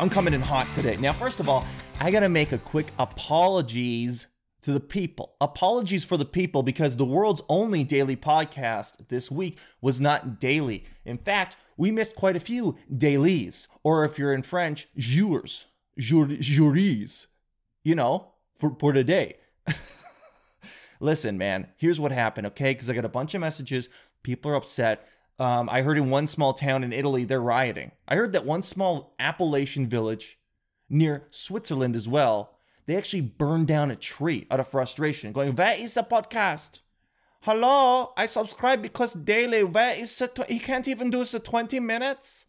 I'm coming in hot today. Now, first of all, I gotta make a quick apologies to the people. Apologies for the people because the world's only daily podcast this week was not daily. In fact, we missed quite a few dailies, or if you're in French, jours, jours, you know, for, for the day. Listen, man, here's what happened, okay? Because I got a bunch of messages. People are upset. Um, I heard in one small town in Italy, they're rioting. I heard that one small Appalachian village near Switzerland as well, they actually burned down a tree out of frustration, going, Where is the podcast? Hello, I subscribe because daily, where is the, tw- he can't even do the 20 minutes?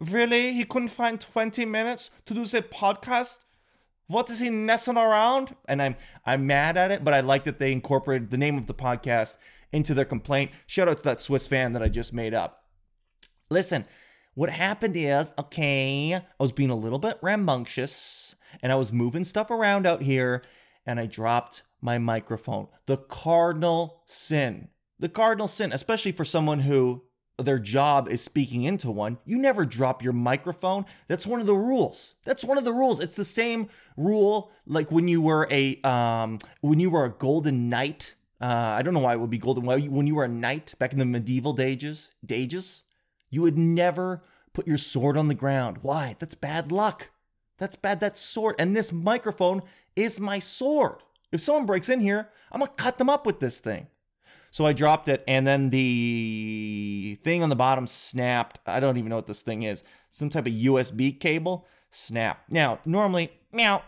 Really? He couldn't find 20 minutes to do the podcast? What is he messing around? And I'm I'm mad at it, but I like that they incorporated the name of the podcast into their complaint. Shout out to that Swiss fan that I just made up. Listen, what happened is, okay, I was being a little bit rambunctious and I was moving stuff around out here and I dropped my microphone. The cardinal sin. The cardinal sin, especially for someone who their job is speaking into one, you never drop your microphone. That's one of the rules. That's one of the rules. It's the same rule like when you were a um when you were a golden knight uh, I don't know why it would be golden. Why When you were a knight back in the medieval dages, dages, you would never put your sword on the ground. Why? That's bad luck. That's bad. That's sword. And this microphone is my sword. If someone breaks in here, I'm gonna cut them up with this thing. So I dropped it, and then the thing on the bottom snapped. I don't even know what this thing is. Some type of USB cable snap. Now, normally, meow,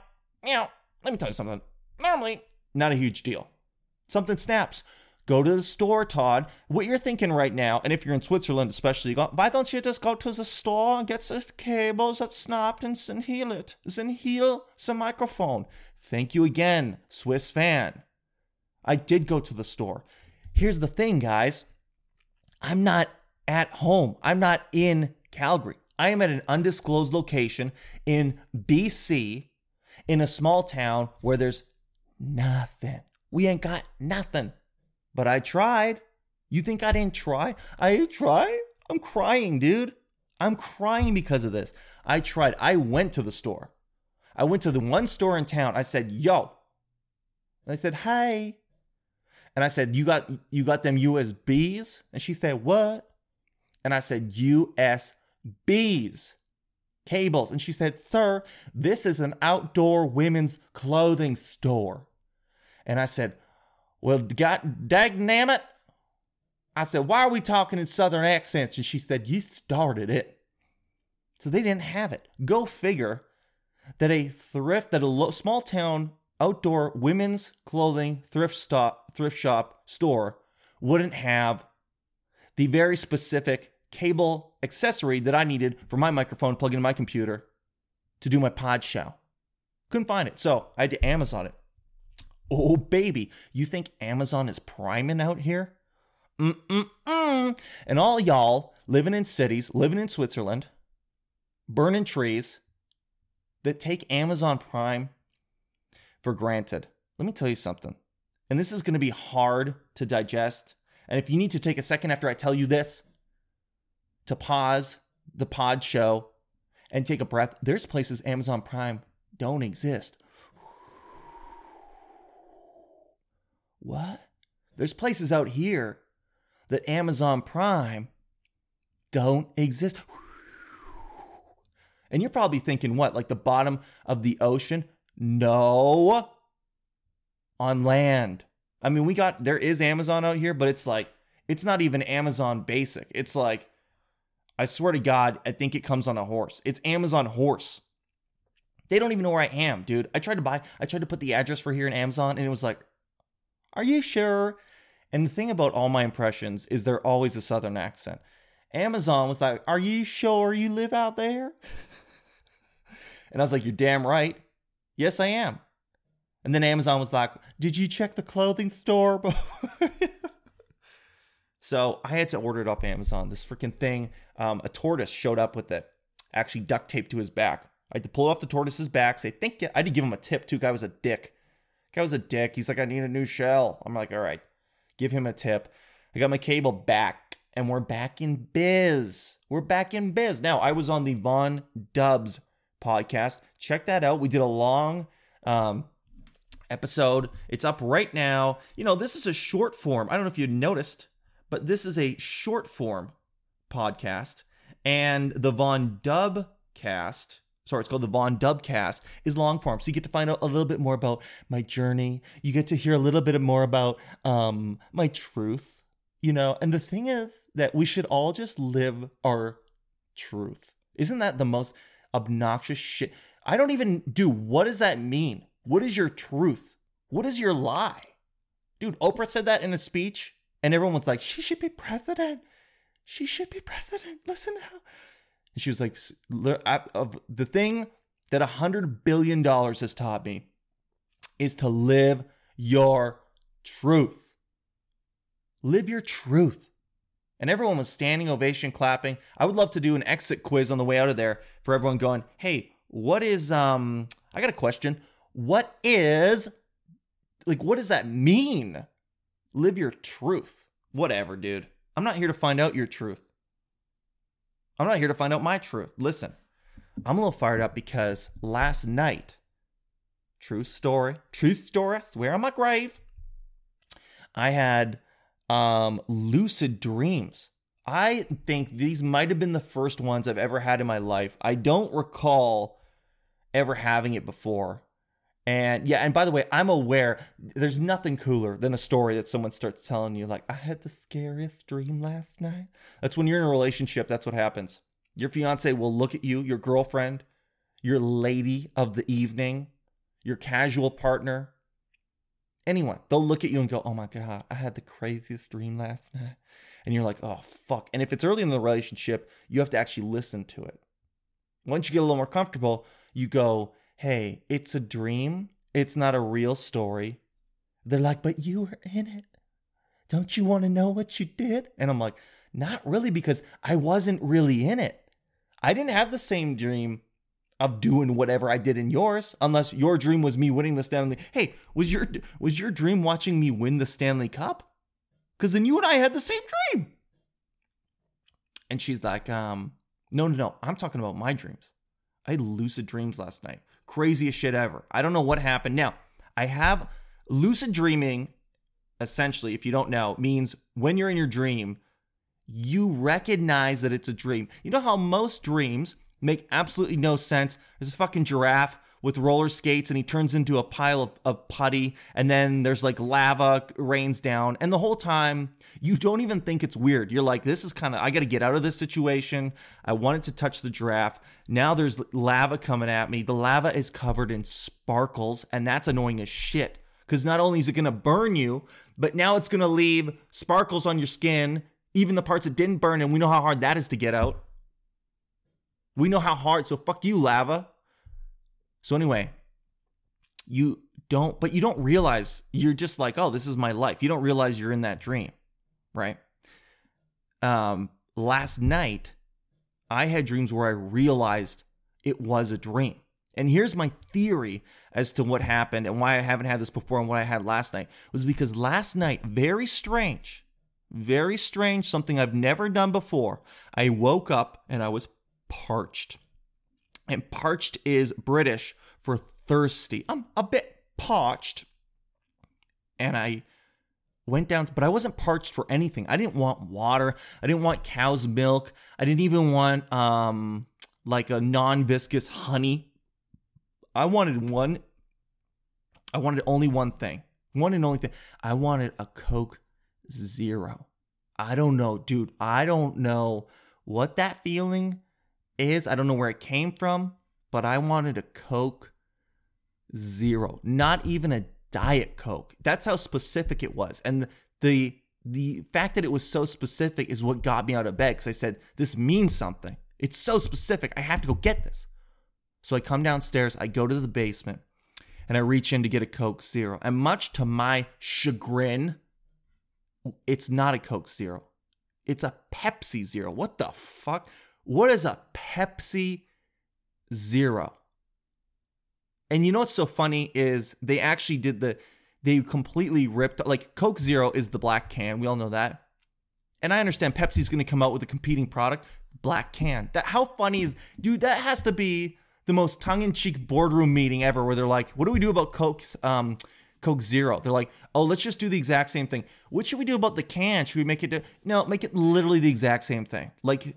meow. Let me tell you something. Normally, not a huge deal something snaps. Go to the store, Todd. What you're thinking right now, and if you're in Switzerland especially, go, why don't you just go to the store and get the cables that snapped and, then heal it? Then heal the microphone. Thank you again, Swiss fan. I did go to the store. Here's the thing, guys. I'm not at home. I'm not in Calgary. I am at an undisclosed location in BC in a small town where there's nothing. We ain't got nothing. But I tried. You think I didn't try? I tried. I'm crying, dude. I'm crying because of this. I tried. I went to the store. I went to the one store in town. I said, "Yo." And I said, "Hey." And I said, "You got you got them USBs?" And she said, "What?" And I said, "USBs." Cables. And she said, "Sir, this is an outdoor women's clothing store." And I said, Well, God dang it. I said, Why are we talking in Southern accents? And she said, You started it. So they didn't have it. Go figure that a thrift, that a small town outdoor women's clothing thrift stop, thrift shop store wouldn't have the very specific cable accessory that I needed for my microphone plug into my computer to do my pod show. Couldn't find it. So I had to Amazon it. Oh, baby, you think Amazon is priming out here? Mm-mm-mm. And all y'all living in cities, living in Switzerland, burning trees that take Amazon Prime for granted. Let me tell you something. And this is going to be hard to digest. And if you need to take a second after I tell you this to pause the pod show and take a breath, there's places Amazon Prime don't exist. What? There's places out here that Amazon Prime don't exist. And you're probably thinking, what, like the bottom of the ocean? No. On land. I mean, we got, there is Amazon out here, but it's like, it's not even Amazon basic. It's like, I swear to God, I think it comes on a horse. It's Amazon horse. They don't even know where I am, dude. I tried to buy, I tried to put the address for here in Amazon, and it was like, are you sure? And the thing about all my impressions is they're always a southern accent. Amazon was like, Are you sure you live out there? and I was like, You're damn right. Yes, I am. And then Amazon was like, Did you check the clothing store? so I had to order it off Amazon. This freaking thing, um, a tortoise showed up with it, actually duct taped to his back. I had to pull it off the tortoise's back, say, Thank you. I had to give him a tip too. Guy was a dick. Guy was a dick. He's like, I need a new shell. I'm like, all right, give him a tip. I got my cable back, and we're back in biz. We're back in biz. Now, I was on the Von Dubs podcast. Check that out. We did a long um, episode. It's up right now. You know, this is a short form. I don't know if you noticed, but this is a short form podcast. And the Von Dub cast, sorry, it's called the Von Dubcast, is long form. So you get to find out a little bit more about my journey. You get to hear a little bit more about um, my truth, you know. And the thing is that we should all just live our truth. Isn't that the most obnoxious shit? I don't even do what does that mean? What is your truth? What is your lie? Dude, Oprah said that in a speech, and everyone was like, she should be president. She should be president. Listen how. And she was like, of the thing that a hundred billion dollars has taught me is to live your truth. Live your truth. And everyone was standing ovation, clapping. I would love to do an exit quiz on the way out of there for everyone going, hey, what is um I got a question what is like what does that mean? Live your truth. Whatever, dude. I'm not here to find out your truth. I'm not here to find out my truth. Listen, I'm a little fired up because last night, true story, true story, swear on my grave, I had um, lucid dreams. I think these might have been the first ones I've ever had in my life. I don't recall ever having it before. And yeah, and by the way, I'm aware there's nothing cooler than a story that someone starts telling you, like, I had the scariest dream last night. That's when you're in a relationship, that's what happens. Your fiance will look at you, your girlfriend, your lady of the evening, your casual partner, anyone. They'll look at you and go, Oh my God, I had the craziest dream last night. And you're like, Oh, fuck. And if it's early in the relationship, you have to actually listen to it. Once you get a little more comfortable, you go, hey, it's a dream. It's not a real story. They're like, but you were in it. Don't you want to know what you did? And I'm like, not really, because I wasn't really in it. I didn't have the same dream of doing whatever I did in yours, unless your dream was me winning the Stanley. Hey, was your was your dream watching me win the Stanley Cup? Because then you and I had the same dream. And she's like, um, no, no, no. I'm talking about my dreams. I had lucid dreams last night craziest shit ever. I don't know what happened. Now, I have lucid dreaming, essentially, if you don't know, means when you're in your dream, you recognize that it's a dream. You know how most dreams make absolutely no sense? There's a fucking giraffe with roller skates and he turns into a pile of, of putty and then there's like lava rains down. And the whole time you don't even think it's weird. You're like this is kind of i gotta get out of this situation. I wanted to touch the giraffe. Now there's lava coming at me. The lava is covered in sparkles and that's annoying as shit. Because not only is it gonna burn you but now it's gonna leave sparkles on your skin even the parts that didn't burn and we know how hard that is to get out. We know how hard so fuck you lava so anyway, you don't, but you don't realize you're just like, oh, this is my life. You don't realize you're in that dream, right? Um, last night, I had dreams where I realized it was a dream. And here's my theory as to what happened and why I haven't had this before and what I had last night was because last night, very strange, very strange, something I've never done before. I woke up and I was parched. And parched is British for thirsty. I'm a bit parched. And I went down, but I wasn't parched for anything. I didn't want water. I didn't want cow's milk. I didn't even want um like a non-viscous honey. I wanted one I wanted only one thing. One and only thing. I wanted a Coke Zero. I don't know, dude. I don't know what that feeling is. I don't know where it came from, but I wanted a Coke Zero, not even a Diet Coke. That's how specific it was. And the the fact that it was so specific is what got me out of bed because I said, this means something. It's so specific. I have to go get this. So I come downstairs, I go to the basement, and I reach in to get a Coke Zero. And much to my chagrin, it's not a Coke Zero. It's a Pepsi Zero. What the fuck? What is a Pepsi Zero? And you know what's so funny is they actually did the they completely ripped like Coke Zero is the black can. We all know that. And I understand Pepsi's going to come out with a competing product, black can. That how funny is dude, that has to be the most tongue-in-cheek boardroom meeting ever where they're like, what do we do about Coke's um Coke Zero? They're like, oh, let's just do the exact same thing. What should we do about the can? Should we make it no, make it literally the exact same thing. Like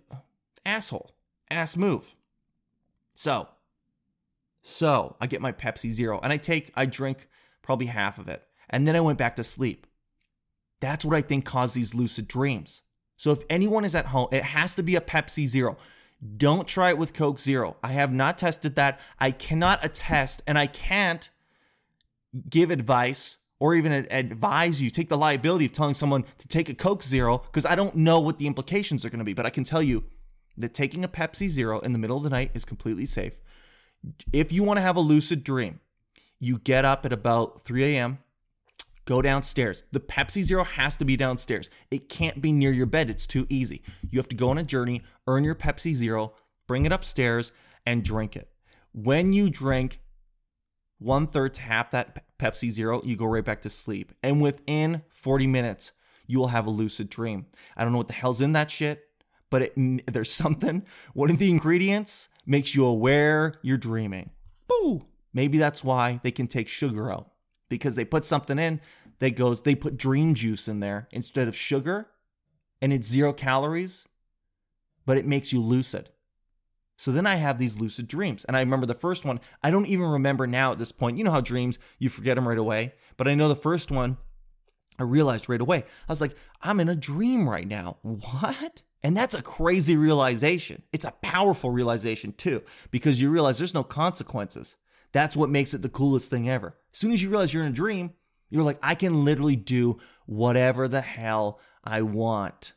asshole. Ass move. So, so I get my Pepsi Zero and I take, I drink probably half of it. And then I went back to sleep. That's what I think caused these lucid dreams. So if anyone is at home, it has to be a Pepsi Zero. Don't try it with Coke Zero. I have not tested that. I cannot attest and I can't give advice or even advise you, take the liability of telling someone to take a Coke Zero because I don't know what the implications are going to be. But I can tell you that taking a Pepsi Zero in the middle of the night is completely safe. If you want to have a lucid dream, you get up at about 3 a.m., go downstairs. The Pepsi Zero has to be downstairs. It can't be near your bed. It's too easy. You have to go on a journey, earn your Pepsi Zero, bring it upstairs, and drink it. When you drink one third to half that Pepsi Zero, you go right back to sleep. And within 40 minutes, you will have a lucid dream. I don't know what the hell's in that shit, but it, there's something. One of the ingredients makes you aware you're dreaming. Boo! Maybe that's why they can take sugar out because they put something in that goes, they put dream juice in there instead of sugar and it's zero calories, but it makes you lucid. So then I have these lucid dreams. And I remember the first one, I don't even remember now at this point. You know how dreams, you forget them right away. But I know the first one, I realized right away. I was like, I'm in a dream right now. What? And that's a crazy realization. It's a powerful realization too, because you realize there's no consequences. That's what makes it the coolest thing ever. As soon as you realize you're in a dream, you're like, I can literally do whatever the hell I want.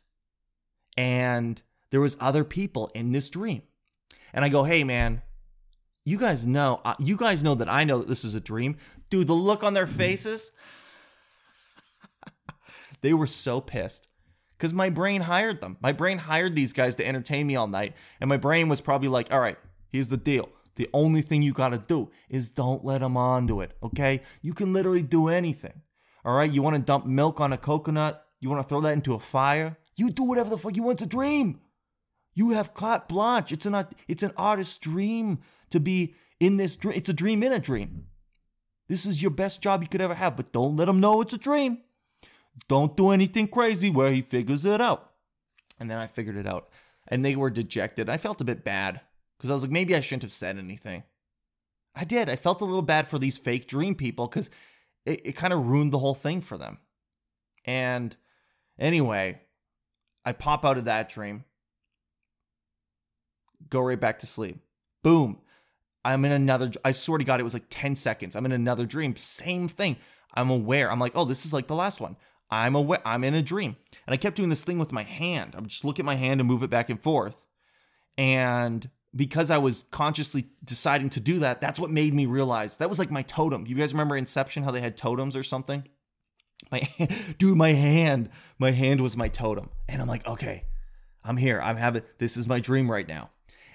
And there was other people in this dream. And I go, hey man, you guys know, uh, you guys know that I know that this is a dream. Dude, the look on their faces, they were so pissed because my brain hired them. My brain hired these guys to entertain me all night. And my brain was probably like, all right, here's the deal. The only thing you got to do is don't let them onto it, okay? You can literally do anything. All right? You want to dump milk on a coconut? You want to throw that into a fire? You do whatever the fuck you want to dream. You have carte blanche. It's an it's an artist's dream to be in this dream. It's a dream in a dream. This is your best job you could ever have, but don't let them know it's a dream. Don't do anything crazy where he figures it out. And then I figured it out. And they were dejected. I felt a bit bad because I was like, maybe I shouldn't have said anything. I did. I felt a little bad for these fake dream people because it, it kind of ruined the whole thing for them. And anyway, I pop out of that dream go right back to sleep. Boom. I'm in another, I swear to God, it was like 10 seconds. I'm in another dream. Same thing. I'm aware. I'm like, oh, this is like the last one. I'm aware. I'm in a dream. And I kept doing this thing with my hand. I'm just look at my hand and move it back and forth. And because I was consciously deciding to do that, that's what made me realize that was like my totem. You guys remember Inception, how they had totems or something? My dude, my hand, my hand was my totem. And I'm like, okay, I'm here. I'm having this is my dream right now.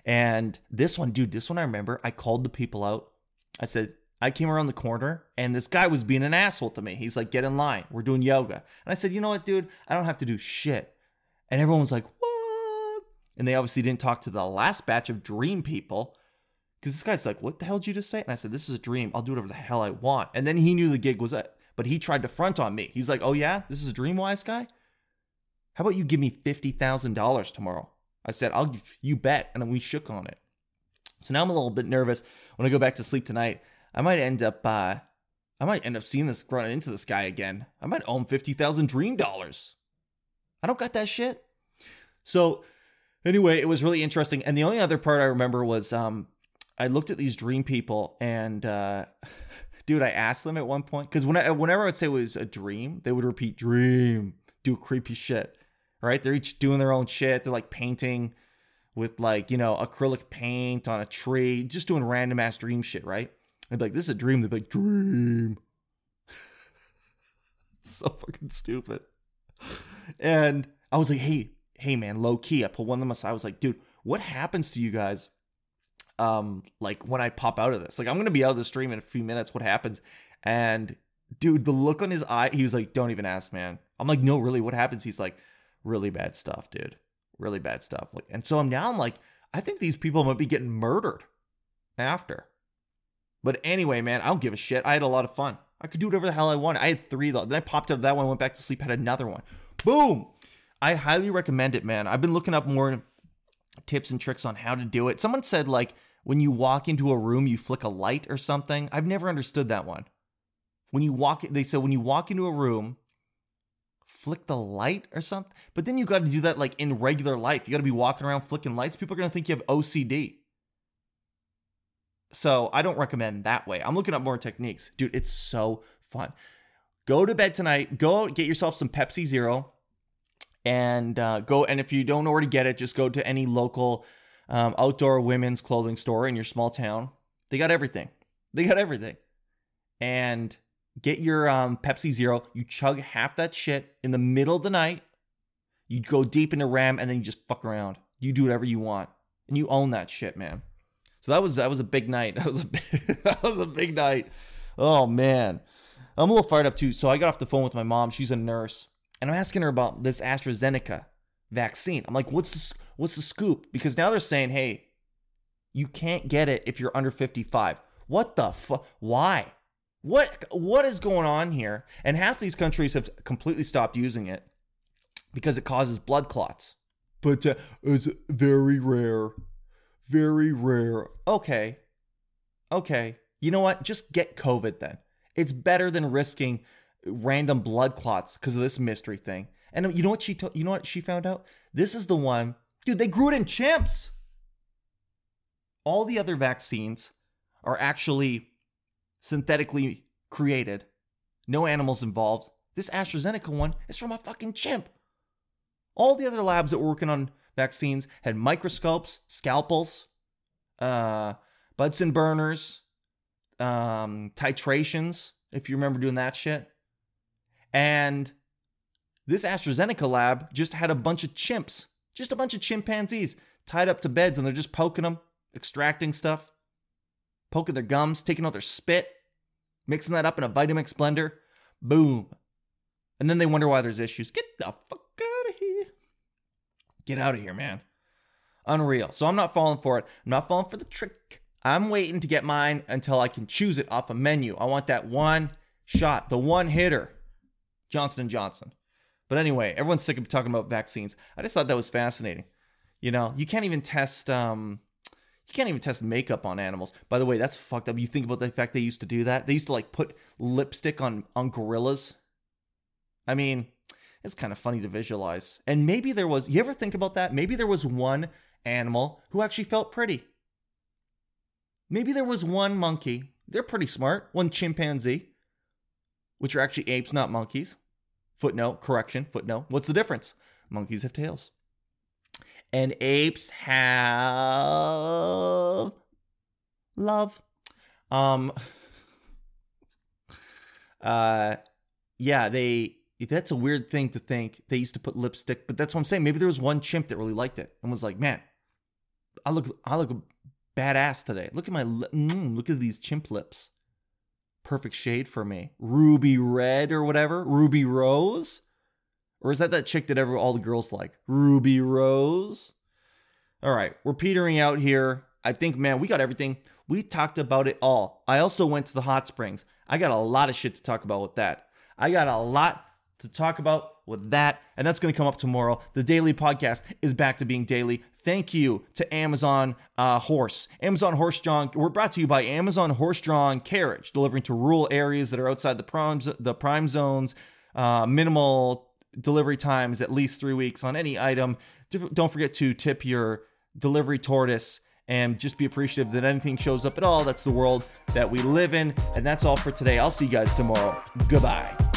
And this one, dude, this one I remember, I called the people out. I said, I came around the corner and this guy was being an asshole to me. He's like, get in line. We're doing yoga. And I said, you know what, dude? I don't have to do shit. And everyone was like, what? And they obviously didn't talk to the last batch of dream people. Because this guy's like, what the hell did you just say? And I said, this is a dream. I'll do whatever the hell I want. And then he knew the gig was it. But he tried to front on me. He's like, oh yeah? This is a dream wise guy? How about you give me $50,000 tomorrow? I said, I'll you bet. And we shook on it. So now I'm a little bit nervous. When I go back to sleep tonight, I might end up uh I might end up seeing this running into this guy again. I might him fifty thousand dream dollars. I don't got that shit. So anyway, it was really interesting. And the only other part I remember was um I looked at these dream people and uh dude, I asked them at one point because when I, whenever I would say it was a dream, they would repeat dream, do creepy shit right? They're each doing their own shit. They're like painting with like, you know, acrylic paint on a tree, just doing random ass dream shit, right? They'd be like, this is a dream. They'd be like, dream. so fucking stupid. And I was like, hey, hey man, low key. I pulled one of them aside. I was like, dude, what happens to you guys? Um, like when I pop out of this, like I'm gonna be out of the stream in a few minutes. What happens? And dude, the look on his eye, he was like, "Don't even ask, man." I'm like, "No, really, what happens?" He's like, really bad stuff, dude. Really bad stuff. Like, and so I'm now I'm like, I think these people might be getting murdered. after. But anyway, man, I don't give a shit. I had a lot of fun. I could do whatever the hell I wanted. I had three though. Then I popped out of that one, went back to sleep, had another one. Boom. I highly recommend it, man. I've been looking up more tips and tricks on how to do it. Someone said like when you walk into a room, you flick a light or something. I've never understood that one. When you walk, they said when you walk into a room, flick the light or something. But then you got to do that like in regular life. You got to be walking around flicking lights. People are to think you have OCD. So I don't recommend that way. I'm looking up more techniques. Dude, it's so fun. Go to bed tonight. Go get yourself some Pepsi Zero and uh, go. And if you don't to get it, just go to any local um, outdoor women's clothing store in your small town. They got everything. They got everything. And get your um, Pepsi Zero. You chug half that shit in the middle of the night. You go deep into REM and then you just fuck around. You do whatever you want. And you own that shit, man. So that was that was a big night. That was a big, that was a big night. Oh man. I'm a little fired up too. So I got off the phone with my mom. She's a nurse. And I'm asking her about this AstraZeneca vaccine. I'm like, what's the, what's the scoop? Because now they're saying, hey, you can't get it if you're under 55. What the fuck? Why? What what is going on here? And half these countries have completely stopped using it because it causes blood clots. But uh, it's very rare. Very rare. Okay. Okay. You know what? Just get COVID then. It's better than risking random blood clots because of this mystery thing. And you know what she to- you know what she found out? This is the one, dude, they grew it in chimps. All the other vaccines are actually synthetically created. No animals involved. This AstraZeneca one is from a fucking chimp. All the other labs that were working on vaccines had microscopes, scalpels, uh, Bunsen burners, um, titrations, if you remember doing that shit. And this AstraZeneca lab just had a bunch of chimps, just a bunch of chimpanzees tied up to beds, and they're just poking them, extracting stuff poking their gums, taking out their spit, mixing that up in a Vitamix blender. Boom. And then they wonder why there's issues. Get the fuck. Get out of here, man. Unreal. So I'm not falling for it. I'm not falling for the trick. I'm waiting to get mine until I can choose it off a menu. I want that one shot, the one hitter. Johnson & Johnson. But anyway, everyone's sick of talking about vaccines. I just thought that was fascinating. You know, you can't even test um, you can't even test makeup on animals. By the way, that's fucked up. You think about the fact they used to do that. They used to like put lipstick on on gorillas. I mean, it's kind of funny to visualize. And maybe there was. You ever think about that? Maybe there was one animal who actually felt pretty. Maybe there was one monkey. They're pretty smart. One chimpanzee, which are actually apes, not monkeys. Footnote, correction, footnote. What's the difference? Monkeys have tails and apes have love. Um uh yeah, they that's a weird thing to think. They used to put lipstick, but that's what I'm saying. Maybe there was one chimp that really liked it and was like, "Man, I look I look badass today. Look at my mm, look at these chimp lips. Perfect shade for me. Ruby red or whatever, ruby rose." Or is that that chick that ever all the girls like? Ruby Rose? All right, we're petering out here. I think, man, we got everything. We talked about it all. I also went to the hot springs. I got a lot of shit to talk about with that. I got a lot to talk about with that, and that's going to come up tomorrow. The daily podcast is back to being daily. Thank you to Amazon uh, Horse. Amazon Horse Drawn. We're brought to you by Amazon Horse Drawn Carriage, delivering to rural areas that are outside the prime the prime zones. Uh, minimal delivery times at least three weeks on any item. Don't forget to tip your delivery tortoise and just be appreciative that anything shows up at all. That's the world that we live in. And that's all for today. I'll see you guys tomorrow. Goodbye.